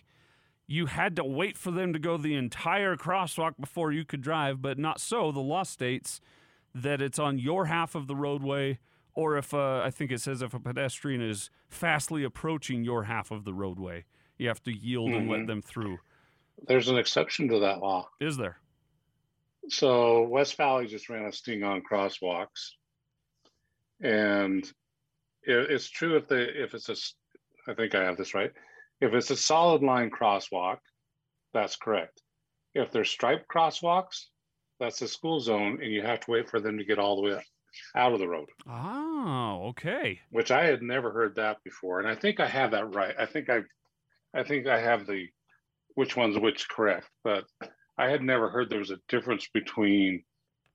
Speaker 2: you had to wait for them to go the entire crosswalk before you could drive, but not so. The law states that it's on your half of the roadway, or if uh, I think it says if a pedestrian is fastly approaching your half of the roadway, you have to yield and let
Speaker 3: Mhm.
Speaker 2: them through.
Speaker 3: There's an exception to that law.
Speaker 2: Is there?
Speaker 3: So West Valley just ran a sting on crosswalks, and it, it's true if the if it's a, I think I have this right. If it's a solid line crosswalk, that's correct. If they're striped crosswalks, that's a school zone, and you have to wait for them to get all the way out of the road.
Speaker 2: Oh, okay.
Speaker 3: Which I had never heard that before, and I think I have that right. I think I, I think I have the, which one's which correct, but I had never heard there was a difference between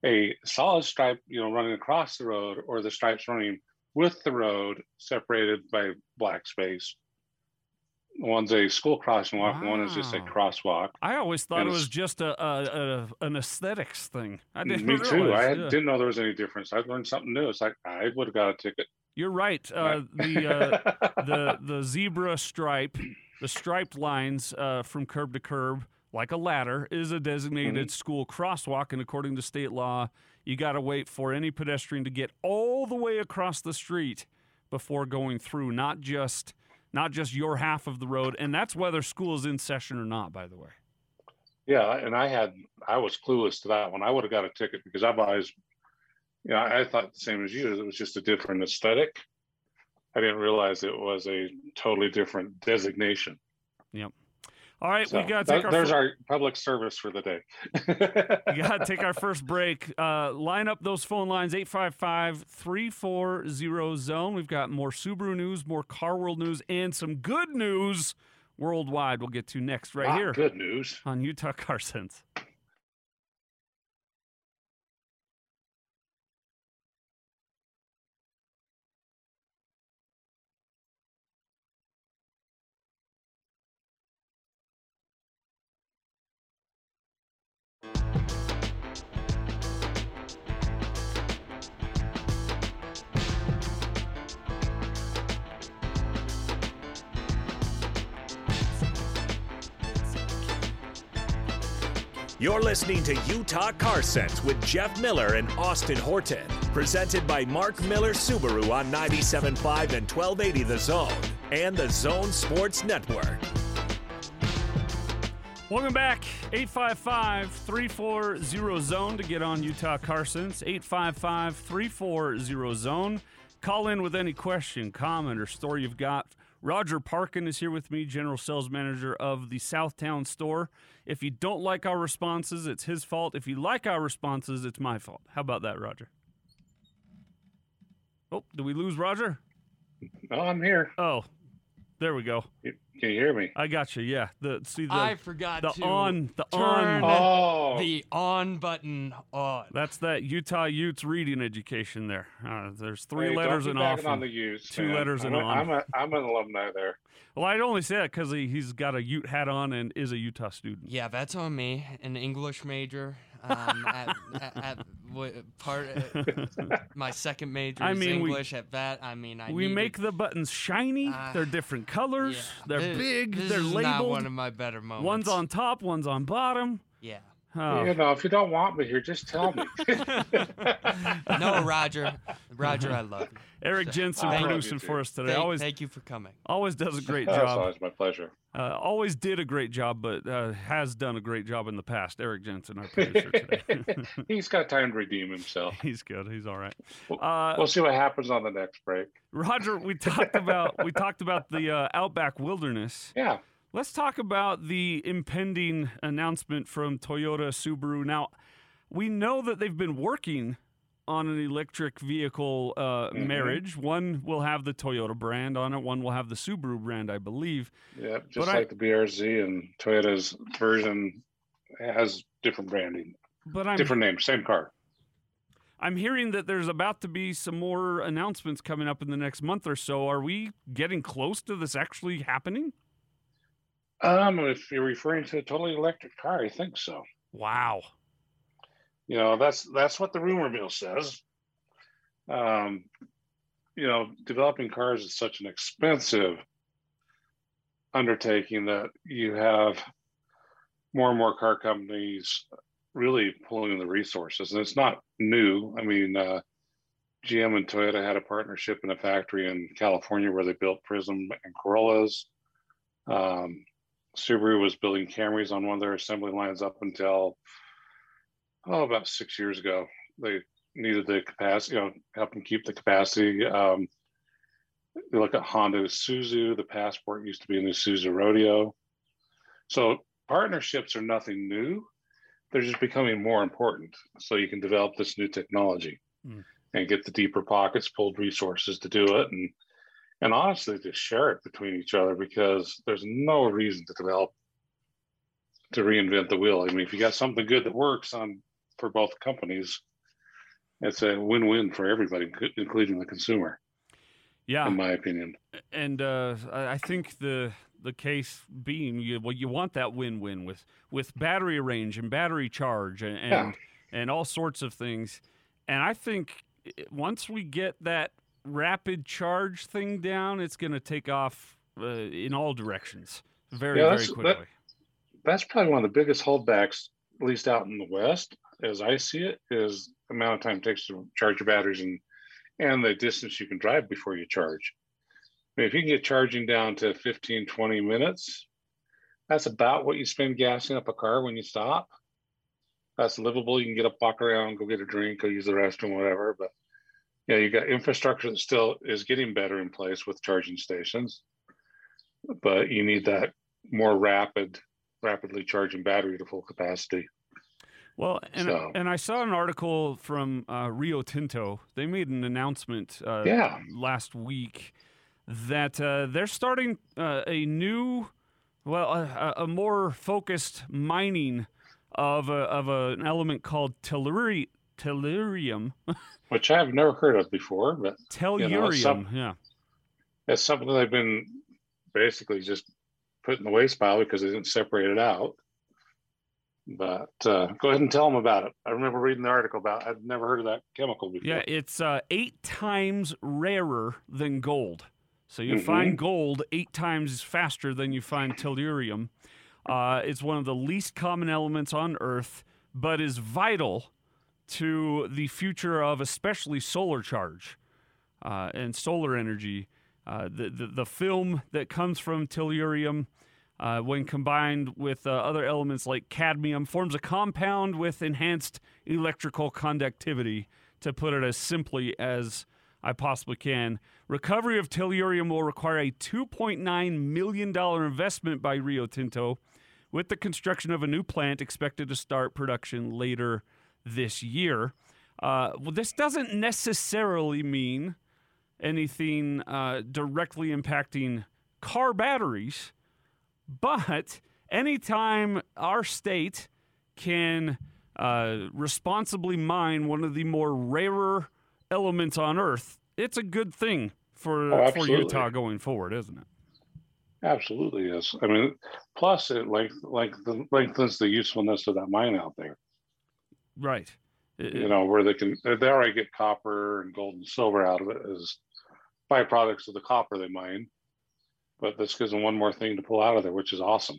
Speaker 3: a solid stripe, you know, running across the road or the stripes running with the road separated by black space. One's a school crossing walk, one is just a crosswalk.
Speaker 2: I always thought
Speaker 3: And
Speaker 2: it was just a, a, a an aesthetics thing. I didn't
Speaker 3: Me too. I
Speaker 2: yeah.
Speaker 3: didn't know there was any difference. I learned something new. It's like I would have got a ticket.
Speaker 2: You're right. Uh, the uh, the the zebra stripe, the striped lines uh, from curb to curb, like a ladder, is a designated
Speaker 3: Mm-hmm.
Speaker 2: school crosswalk, and according to state law, you got to wait for any pedestrian to get all the way across the street before going through, not just not just your half of the road, and that's whether school is in session or not. By the way,
Speaker 3: Yeah, and I had I was clueless to that one. I would have got a ticket because I've always, you know, I thought the same as you. It was just a different aesthetic. I didn't realize it was a totally different designation.
Speaker 2: All right,
Speaker 3: So
Speaker 2: we got to take our
Speaker 3: there's
Speaker 2: fir-
Speaker 3: our public service for the day.
Speaker 2: We got to take our *laughs* first break. Uh, line up those phone lines 855 340 zone. We've got more Subaru news, more Car World news, and some good news worldwide we'll get to next right
Speaker 3: Not
Speaker 2: here
Speaker 3: Good news.
Speaker 2: on Utah Car Sense.
Speaker 1: Listening to Utah Car Sense with Jeff Miller and Austin Horton. Presented by Mark Miller Subaru on 97.5 and 1280 The Zone and the Zone Sports Network.
Speaker 2: Welcome back. 855 340 zone to get on Utah Car Sense. 855 340 zone. Call in with any question, comment, or story you've got. Roger Parkin is here with me, General Sales Manager of the Southtown store. If you don't like our responses, it's his fault. If you like our responses, it's my fault. How about that, Roger? Oh, did we lose Roger?
Speaker 3: Oh, I'm here.
Speaker 2: Oh, there we go.
Speaker 3: Can you hear me?
Speaker 2: I got you. Yeah. The see the
Speaker 6: I forgot
Speaker 2: the
Speaker 6: to
Speaker 2: on the
Speaker 6: turn
Speaker 2: on
Speaker 3: Oh,
Speaker 6: the on button on.
Speaker 2: That's that Utah Utes reading education there. Uh, there's three
Speaker 3: hey,
Speaker 2: letters
Speaker 3: don't
Speaker 2: and
Speaker 3: be
Speaker 2: off.
Speaker 3: on the Utes.
Speaker 2: two
Speaker 3: man.
Speaker 2: letters
Speaker 3: I'm
Speaker 2: on.
Speaker 3: I'm, a, I'm an alumni there.
Speaker 2: well, I'd only say that because he, he's got a Ute hat on and is a Utah student.
Speaker 6: Yeah, that's on me. An English major. Um, at, at, at part? uh, *laughs* my second major
Speaker 2: I
Speaker 6: is
Speaker 2: mean, we-
Speaker 6: English. at that, I mean, I
Speaker 2: we
Speaker 6: needed-
Speaker 2: make the buttons shiny.
Speaker 6: Uh,
Speaker 2: they're different colors.
Speaker 6: yeah.
Speaker 2: They're
Speaker 6: This-
Speaker 2: big.
Speaker 6: This
Speaker 2: they're
Speaker 6: is
Speaker 2: labeled.
Speaker 6: not one of my better moments.
Speaker 2: one's on top. One's on bottom.
Speaker 6: Yeah.
Speaker 2: Oh,
Speaker 3: You know, if you don't want me here, just tell me. *laughs* *laughs*
Speaker 6: No, Roger. Roger, I love you.
Speaker 2: Eric
Speaker 6: So-
Speaker 2: Jensen
Speaker 3: I
Speaker 2: producing
Speaker 3: you,
Speaker 2: for us today.
Speaker 6: Thank,
Speaker 2: always,
Speaker 6: thank you for coming.
Speaker 2: always does a great *laughs*
Speaker 3: That's
Speaker 2: job.
Speaker 3: always my pleasure.
Speaker 2: Uh, always did a great job, but uh, has done a great job in the past. Eric Jensen, our producer today.
Speaker 3: He's got time to redeem himself.
Speaker 2: He's good. He's all right. Uh,
Speaker 3: We'll see what happens on the next break.
Speaker 2: Roger, we talked about we talked about the uh, outback wilderness.
Speaker 3: Yeah.
Speaker 2: Let's talk about the impending announcement from Toyota Subaru. Now, we know that they've been working on an electric vehicle uh,
Speaker 3: Mhm.
Speaker 2: marriage. One will have the Toyota brand on it. One will have the Subaru brand, I believe.
Speaker 3: Yep, just
Speaker 2: But I-
Speaker 3: like the BRZ and Toyota's version has different branding,
Speaker 2: But I'm
Speaker 3: different name, same car.
Speaker 2: I'm hearing that there's about to be some more announcements coming up in the next month or so. Are we getting close to this actually happening?
Speaker 3: Um, if you're referring to a totally electric car, I think so.
Speaker 2: Wow.
Speaker 3: You know, that's that's what the rumor mill says. Um, you know, developing cars is such an expensive undertaking that you have more and more car companies really pulling the resources, and it's not new. I mean, uh, GM and Toyota had a partnership in a factory in California where they built Prizm and Corollas. Um, Subaru was building Camrys on one of their assembly lines up until oh about six years ago. They needed the capacity, you know, help them keep the capacity. Um, you look at Honda Isuzu, the Passport used to be in the Isuzu Rodeo. So partnerships are nothing new. They're just becoming more important. So you can develop this new technology
Speaker 2: Mm.
Speaker 3: and get the deeper pockets, pulled resources to do it, and and honestly just share it between each other because there's no reason to develop to reinvent the wheel. I mean, if you got something good that works on for both companies, it's a win-win for everybody, including the consumer,
Speaker 2: Yeah.
Speaker 3: in my opinion.
Speaker 2: and uh, I think the the case being you well you want that win-win with with battery range and battery charge and and,
Speaker 3: Yeah.
Speaker 2: and all sorts of things and I think once we get that rapid charge thing down it's going to take off uh, in all directions very
Speaker 3: Yeah,
Speaker 2: very
Speaker 3: that's- that-
Speaker 2: quickly
Speaker 3: That's probably one of the biggest holdbacks, at least out in the West, as I see it, is the amount of time it takes to charge your batteries and and the distance you can drive before you charge. I mean, if you can get charging down to 15, 20 minutes, that's about what you spend gassing up a car when you stop. That's livable. You can get up, walk around, go get a drink, go use the restroom, whatever. But yeah, you got infrastructure that still is getting better in place with charging stations. But you need that more rapid, rapidly charging battery to full capacity.
Speaker 2: Well, and
Speaker 3: So-
Speaker 2: and I saw an article from uh, Rio Tinto. They made an announcement uh,
Speaker 3: Yeah.
Speaker 2: last week that uh, they're starting uh, a new, well, a, a more focused mining of a, of a, an element called telluri, tellurium. *laughs*
Speaker 3: which I've never heard of before, but
Speaker 2: Tellurium,
Speaker 3: it's some-
Speaker 2: yeah.
Speaker 3: it's something they've been basically just put in the waste pile because they didn't separate it out. But uh, go ahead and tell them about it. I remember reading the article about. I've never heard of that chemical before.
Speaker 2: Yeah, it's uh, eight times rarer than gold. So you
Speaker 3: Mhm.
Speaker 2: find gold eight times faster than you find tellurium. Uh, it's one of the least common elements on Earth, but is vital to the future of especially solar charge uh, and solar energy. Uh, the, the the film that comes from tellurium, uh, when combined with uh, other elements like cadmium, forms a compound with enhanced electrical conductivity. To put it as simply as I possibly can, recovery of tellurium will require a 2.9 million dollar investment by Rio Tinto, with the construction of a new plant expected to start production later this year. Uh, well, this doesn't necessarily mean anything uh, directly impacting car batteries, but anytime our state can uh, responsibly mine one of the more rarer elements on Earth, it's a good thing for
Speaker 3: Oh,
Speaker 2: for. Utah going forward, isn't it?
Speaker 3: absolutely yes. I mean, plus it like length, lengthens the usefulness of that mine out there.
Speaker 2: Right.
Speaker 3: You know, where they can they already get copper and gold and silver out of it as byproducts of the copper they mine. But this gives them one more thing to pull out of there, which is awesome.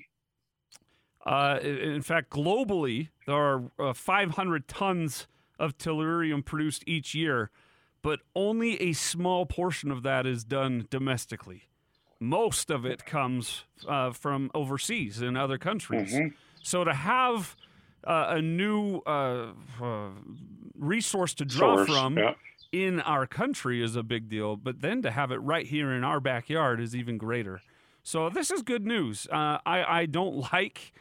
Speaker 2: Uh, in fact, globally, there are uh, 500 tons of tellurium produced each year, but only a small portion of that is done domestically. Most of it comes uh, from overseas in other countries.
Speaker 3: Mhm.
Speaker 2: So to have uh, a new uh, uh, resource to draw
Speaker 3: Source,
Speaker 2: from
Speaker 3: yeah.
Speaker 2: in our country is a big deal, but then to have it right here in our backyard is even greater. So this is good news. Uh, I I don't *laughs* like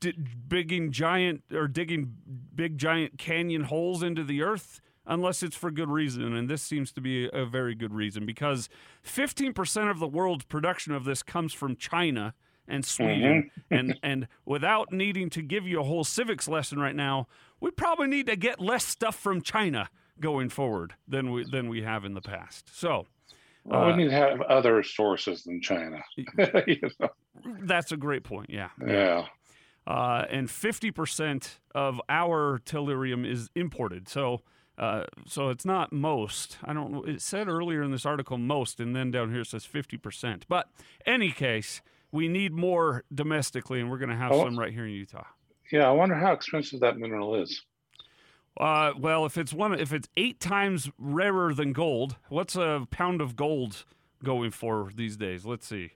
Speaker 2: d- digging giant or digging big giant canyon holes into the earth. unless it's for good reason. And this seems to be a very good reason because 15% of the world's production of this comes from China and Sweden. and and without needing to give you a whole civics lesson right now, we probably need to get less stuff from China going forward than we than we have in the past. So
Speaker 3: well,
Speaker 2: uh,
Speaker 3: we need to have other sources than China. *laughs* you know?
Speaker 2: that's a great point. Yeah.
Speaker 3: Yeah.
Speaker 2: Uh, and 50% of our tellurium is imported. So uh, so it's not most. I don't. It said earlier in this article most, and then down here it says 50%. But any case, we need more domestically, and we're going to have
Speaker 3: Oh.
Speaker 2: some right here in Utah.
Speaker 3: Yeah. I wonder how expensive that mineral is.
Speaker 2: Uh, well, if it's one, if it's eight times rarer than gold, what's a pound of gold going for these days? Let's see,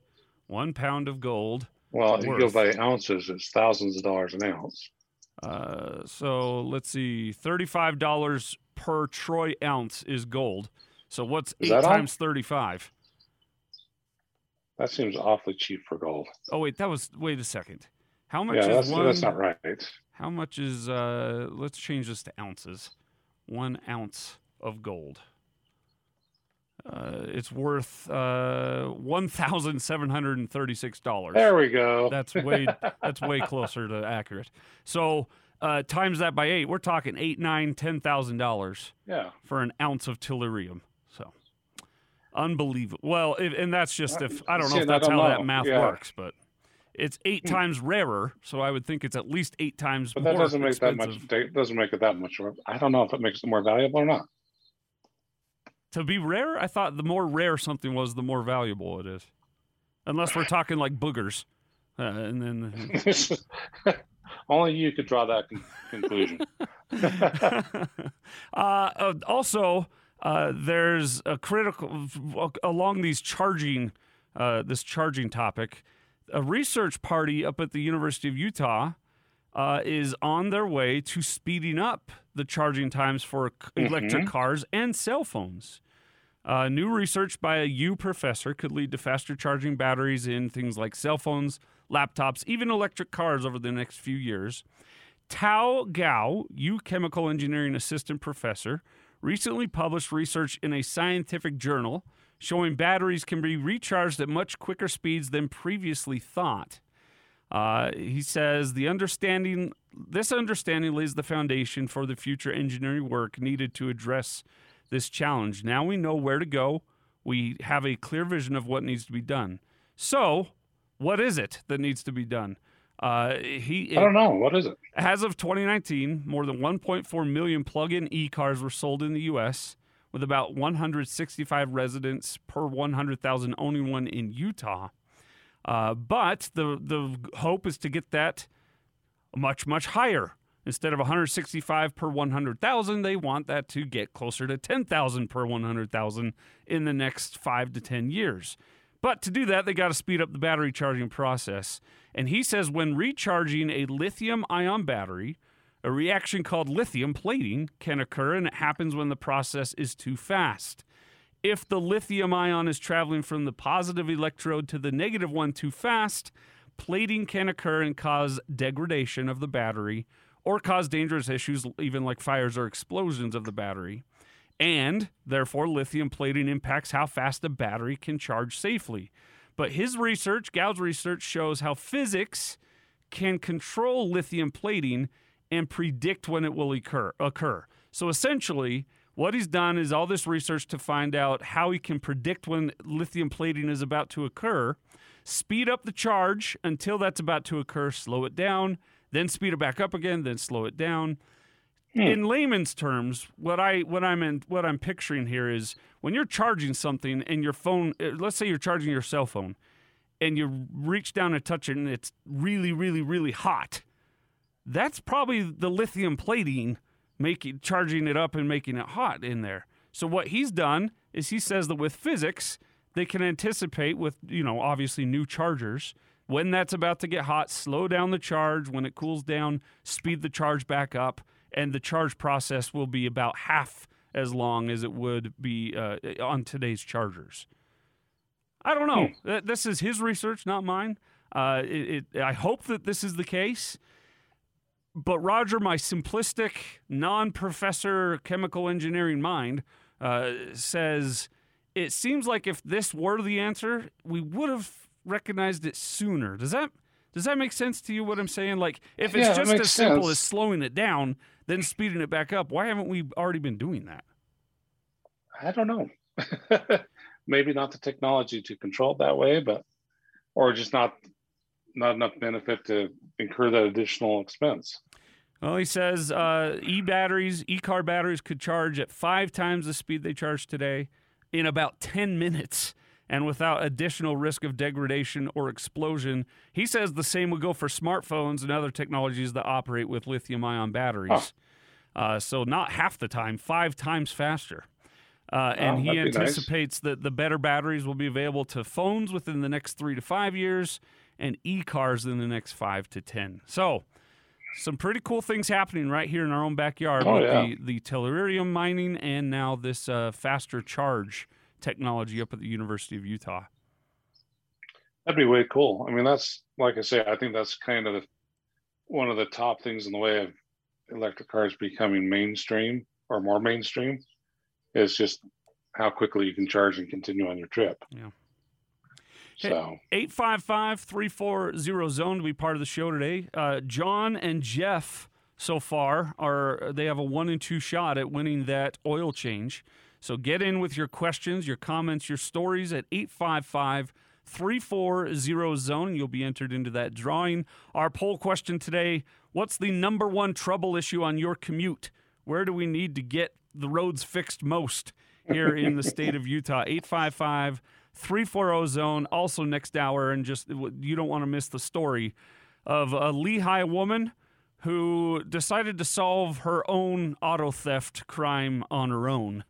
Speaker 2: one pound of gold.
Speaker 3: Well, if you go by ounces, it's thousands of dollars an ounce.
Speaker 2: Uh, so let's see, thirty-five dollars per troy ounce is gold. So what's
Speaker 3: Is
Speaker 2: eight times thirty-five?
Speaker 3: That seems awfully cheap for gold.
Speaker 2: Oh wait, that was wait a second. How much
Speaker 3: Yeah,
Speaker 2: is
Speaker 3: that's
Speaker 2: one?
Speaker 3: that's not right.
Speaker 2: How much is uh? Let's change this to ounces. One ounce of gold. Uh, it's worth uh one thousand seven hundred and thirty-six dollars.
Speaker 3: There we go.
Speaker 2: That's way that's way closer to accurate. So uh, times that by eight, we're talking eight, nine, ten thousand dollars
Speaker 3: yeah.
Speaker 2: for an ounce of tellurium. Unbelievable. Well, if, and that's just if I don't know if that's how
Speaker 3: know.
Speaker 2: that math
Speaker 3: Yeah.
Speaker 2: works, but it's eight times rarer. So I would think it's at least eight times
Speaker 3: But that
Speaker 2: more
Speaker 3: doesn't make that much. Doesn't make it that much. more- I don't know if it makes it more valuable or not.
Speaker 2: To be rare, I thought the more rare something was, the more valuable it is. Unless we're talking like boogers. Uh, and then *laughs*
Speaker 3: Only you could draw that con- conclusion. *laughs*
Speaker 2: uh, uh, also, uh, there's a critical along these charging, uh, this charging topic. A research party up at the University of Utah uh, is on their way to speeding up the charging times for c- electric cars and cell phones. Uh, new research by a U professor could lead to faster charging batteries in things like cell phones, laptops, even electric cars over the next few years. Tao Gao, U Chemical Engineering Assistant Professor, recently published research in a scientific journal showing batteries can be recharged at much quicker speeds than previously thought. Uh, he says the understanding, this understanding lays the foundation for the future engineering work needed to address this challenge. Now we know where to go. We have a clear vision of what needs to be done. So, what is it that needs to be done? Uh, he
Speaker 3: I don't know. What is it?
Speaker 2: as of 2019, more than 1.4 million plug-in e-cars were sold in the U.S., with about 165 residents per 100,000 owning one in Utah. Uh, but the the hope is to get that much much higher. Instead of 165 per 100,000, they want that to get closer to 10,000 per 100,000 in the next five to 10 years. But to do that, they got to speed up the battery charging process. And he says when recharging a lithium ion battery, a reaction called lithium plating can occur, and it happens when the process is too fast. If the lithium ion is traveling from the positive electrode to the negative one too fast, plating can occur and cause degradation of the battery or cause dangerous issues, even like fires or explosions of the battery. And therefore, lithium plating impacts how fast a battery can charge safely. But his research, Gao's research, shows how physics can control lithium plating and predict when it will occur. occur. So essentially, what he's done is all this research to find out how he can predict when lithium plating is about to occur, speed up the charge until that's about to occur, slow it down, then speed it back up again, then slow it down. In layman's terms, what I what I'm in, what I'm picturing here is when you're charging something and your phone, uh, let's say you're charging your cell phone, and you reach down and touch it and it's really, really, really hot. That's probably the lithium plating making charging it up and making it hot in there. So what he's done is he says that with physics, they can anticipate with, you know, obviously new chargers, when that's about to get hot, slow down the charge. When it cools down, speed the charge back up, and the charge process will be about half as long as it would be uh, on today's chargers. I don't know. Th- This is his research, not mine. Uh, it, it, I hope that this is the case. but Roger, my simplistic, non-professor chemical engineering mind uh, says it seems like if this were the answer, we would have recognized it sooner. Does that does that make sense to you? What I'm saying, like if it's
Speaker 3: Yeah,
Speaker 2: just
Speaker 3: makes
Speaker 2: as simple
Speaker 3: sense.
Speaker 2: as slowing it down, then speeding it back up, why haven't we already been doing that?
Speaker 3: I don't know. *laughs* Maybe not the technology to control it that way, but or just not not enough benefit to incur that additional expense.
Speaker 2: Well, he says uh, e batteries, e car batteries could charge at five times the speed they charge today in about 10 minutes and without additional risk of degradation or explosion. He says the same would go for smartphones and other technologies that operate with lithium ion batteries. Uh, so, not half the time, five times faster. Uh, and
Speaker 3: Oh,
Speaker 2: he
Speaker 3: that'd nice.
Speaker 2: anticipates that the better batteries will be available to phones within the next three to five years and e cars in the next five to 10. So, some pretty cool things happening right here in our own backyard
Speaker 3: Oh,
Speaker 2: with
Speaker 3: yeah.
Speaker 2: the, the tellurium mining and now this uh, faster charge technology up at the University of Utah.
Speaker 3: That'd be way cool. I mean, that's like I say, I think that's kind of the, one of the top things in the way of electric cars becoming mainstream or more mainstream is just how quickly you can charge and continue on your trip.
Speaker 2: Yeah.
Speaker 3: So
Speaker 2: 855 340 zone to be part of the show today. Uh, John and Jeff so far are they have a one and two shot at winning that oil change. So get in with your questions, your comments, your stories at 855 340 zone you'll be entered into that drawing. Our poll question today, what's the number one trouble issue on your commute? Where do we need to get the roads fixed most here in the state of Utah? 855 340 zone also next hour and just you don't want to miss the story of a Lehi woman who decided to solve her own auto theft crime on her own.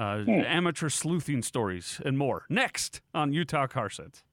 Speaker 2: Uh, Amateur sleuthing stories and more next on Utah Car Sense.